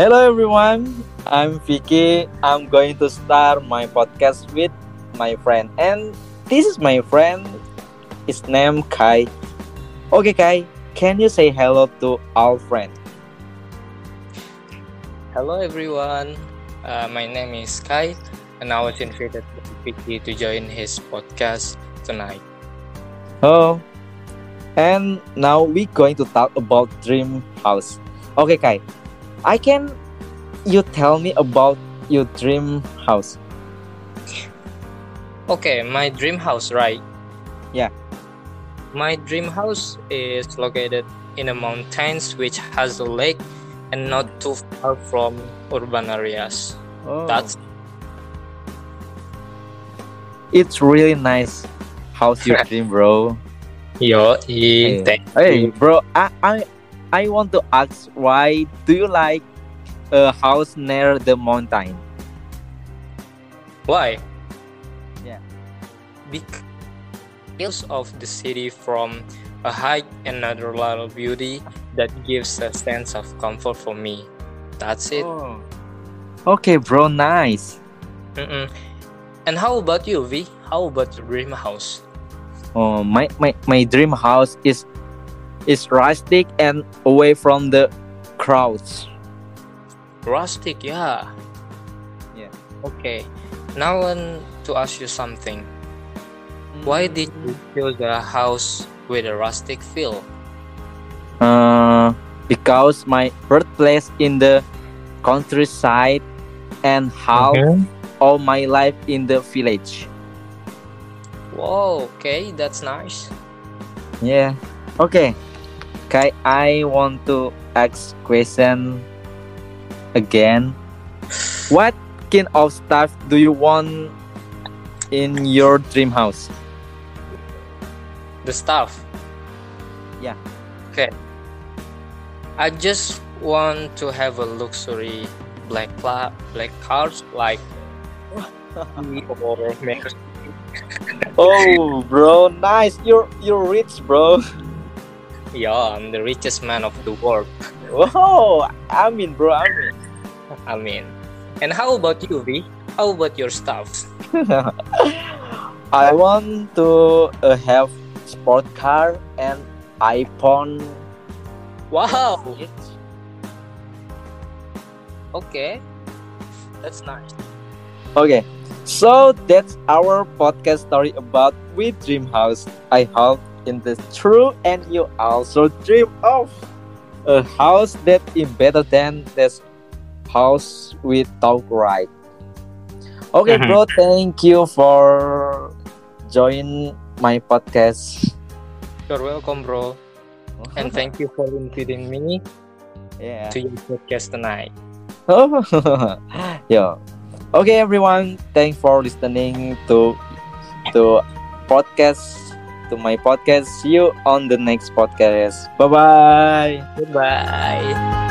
Hello everyone, I'm Vicky. I'm going to start my podcast with my friend, and this is my friend. His name Kai. Okay, Kai, can you say hello to our friend? Hello everyone, uh, my name is Kai, and I was invited by Vicky to join his podcast tonight. Oh, and now we're going to talk about dream house. Okay, Kai, I can you tell me about your dream house? Okay, my dream house, right? Yeah. My dream house is located in the mountains, which has a lake and not too far from urban areas. Oh. That's it's really nice. How's your dream, bro? yo. Hey, hey, bro. I, I I want to ask why do you like a house near the mountain? Why? Yeah. Because of the city from a height and natural beauty that gives a sense of comfort for me. That's it. Oh. Okay, bro. Nice. Mm-mm. And how about you, V? How about your dream house? Oh, my, my my dream house is is rustic and away from the crowds. Rustic, yeah. Yeah. Okay. Now I want to ask you something. Why did you choose a house with a rustic feel? Uh, because my birthplace in the countryside and how all my life in the village. Whoa, okay, that's nice. Yeah. Okay. Okay, I want to ask question again. What kind of stuff do you want in your dream house? The stuff. Yeah. Okay. I just want to have a luxury black cla- black cars like or Oh, bro, nice. You're you're rich, bro. Yeah, I'm the richest man of the world. Whoa, I mean, bro, I mean. I mean. And how about you, V? How about your stuff? I want to uh, have sport car and iPhone. Wow. Okay. That's nice. Okay, so that's our podcast story about We Dream House. I hope in the true and you also dream of a house that is better than this house we talk right. Okay, Mhm. bro, thank you for join my podcast. You're welcome, bro. And thank you for inviting me yeah. to your podcast tonight. Oh, yeah. Okay, everyone. Thanks for listening to to podcast to my podcast. See you on the next podcast. Bye bye. Goodbye.